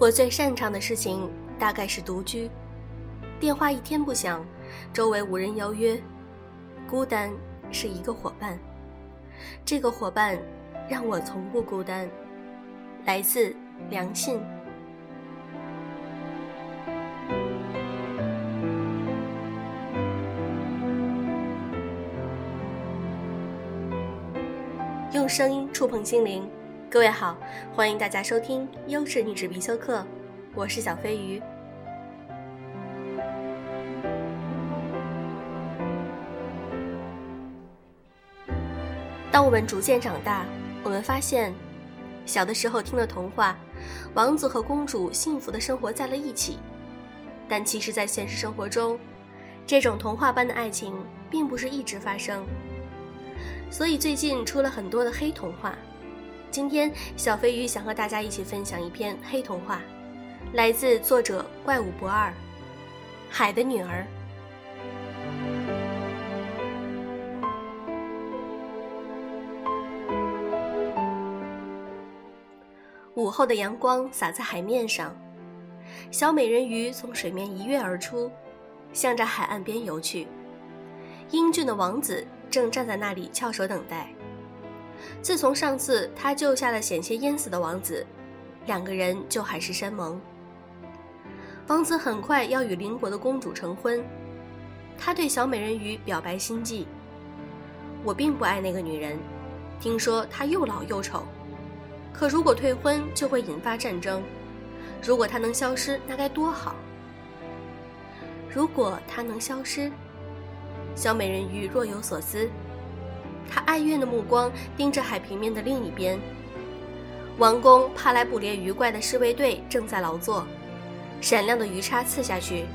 我最擅长的事情大概是独居，电话一天不响，周围无人邀约，孤单是一个伙伴，这个伙伴让我从不孤单。来自梁信。用声音触碰心灵，各位好，欢迎大家收听优质女纸必修课，我是小飞鱼。当我们逐渐长大，我们发现，小的时候听的童话，王子和公主幸福的生活在了一起，但其实，在现实生活中，这种童话般的爱情并不是一直发生。所以最近出了很多的黑童话，今天小飞鱼想和大家一起分享一篇黑童话，来自作者怪物不二，《海的女儿》。午后的阳光洒在海面上，小美人鱼从水面一跃而出，向着海岸边游去。英俊的王子。正站在那里翘首等待。自从上次他救下了险些淹死的王子，两个人就海誓山盟。王子很快要与邻国的公主成婚，他对小美人鱼表白心迹：“我并不爱那个女人，听说她又老又丑。可如果退婚就会引发战争，如果她能消失，那该多好。如果她能消失。”小美人鱼若有所思，他哀怨的目光盯着海平面的另一边。王宫派来捕猎鱼怪的侍卫队正在劳作，闪亮的鱼叉刺下去，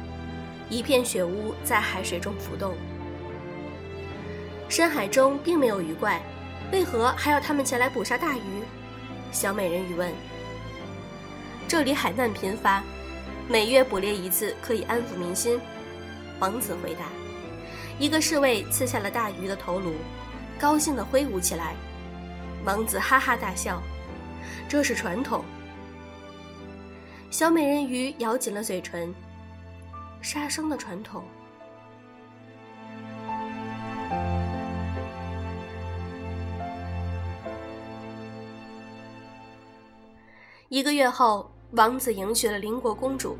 一片血污在海水中浮动。深海中并没有鱼怪，为何还要他们前来捕杀大鱼？小美人鱼问。这里海难频发，每月捕猎一次可以安抚民心。王子回答。一个侍卫刺下了大鱼的头颅，高兴地挥舞起来。王子哈哈大笑：“这是传统。”小美人鱼咬紧了嘴唇。杀生的传统。一个月后，王子迎娶了邻国公主。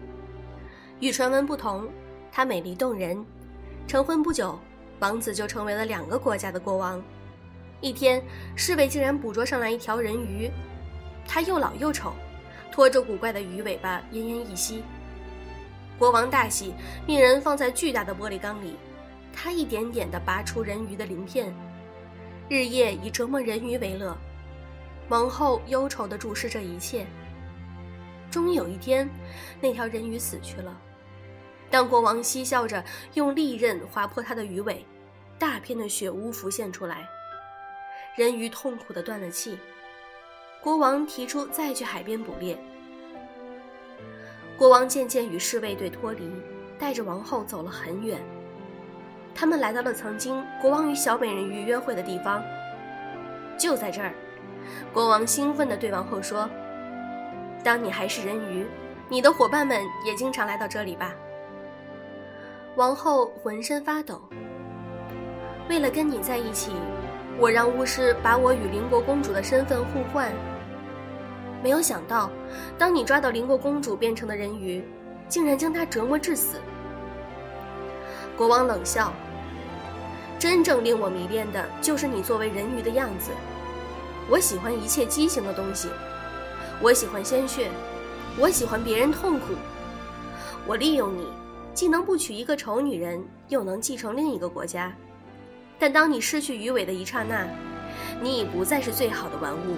与传闻不同，她美丽动人。成婚不久，王子就成为了两个国家的国王。一天，侍卫竟然捕捉上来一条人鱼，它又老又丑，拖着古怪的鱼尾巴奄奄一息。国王大喜，命人放在巨大的玻璃缸里，他一点点地拔出人鱼的鳞片，日夜以折磨人鱼为乐。王后忧愁地注视这一切。终于有一天，那条人鱼死去了。当国王嬉笑着用利刃划破它的鱼尾，大片的血污浮现出来，人鱼痛苦地断了气。国王提出再去海边捕猎。国王渐渐与侍卫队脱离，带着王后走了很远。他们来到了曾经国王与小美人鱼约会的地方，就在这儿。国王兴奋地对王后说：“当你还是人鱼，你的伙伴们也经常来到这里吧。”王后浑身发抖。为了跟你在一起，我让巫师把我与邻国公主的身份互换。没有想到，当你抓到邻国公主变成的人鱼，竟然将她折磨致死。国王冷笑：“真正令我迷恋的就是你作为人鱼的样子。我喜欢一切畸形的东西，我喜欢鲜血，我喜欢别人痛苦。我利用你。”既能不娶一个丑女人，又能继承另一个国家，但当你失去鱼尾的一刹那，你已不再是最好的玩物。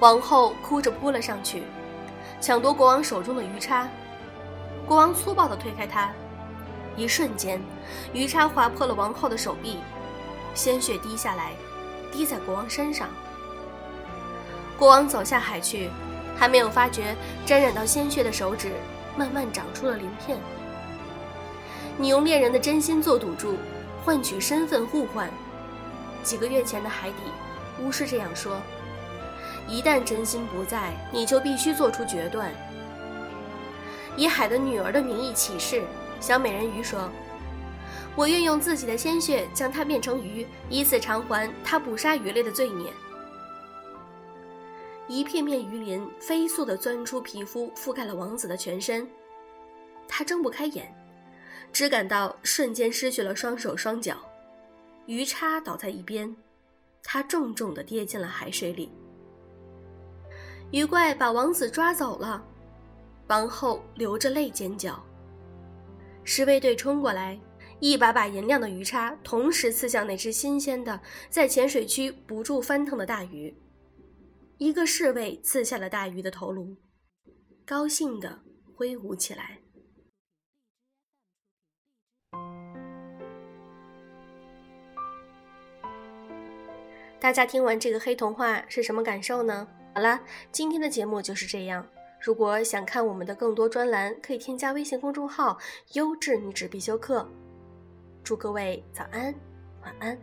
王后哭着扑了上去，抢夺国王手中的鱼叉。国王粗暴地推开她，一瞬间，鱼叉划破了王后的手臂，鲜血滴下来。滴在国王身上。国王走下海去，还没有发觉沾染到鲜血的手指慢慢长出了鳞片。你用猎人的真心做赌注，换取身份互换。几个月前的海底，巫师这样说：“一旦真心不在，你就必须做出决断。”以海的女儿的名义起誓，小美人鱼说：“我愿用自己的鲜血将它变成鱼，以此偿还他捕杀鱼类的罪孽。”一片片鱼鳞飞速地钻出皮肤，覆盖了王子的全身。他睁不开眼，只感到瞬间失去了双手双脚。鱼叉倒在一边，他重重地跌进了海水里。鱼怪把王子抓走了。王后流着泪尖叫。侍卫队冲过来，一把把银亮的鱼叉同时刺向那只新鲜的在浅水区不住翻腾的大鱼。一个侍卫刺下了大鱼的头颅，高兴地挥舞起来。大家听完这个黑童话是什么感受呢？好了，今天的节目就是这样。如果想看我们的更多专栏，可以添加微信公众号“优质女纸必修课”。祝各位早安，晚安。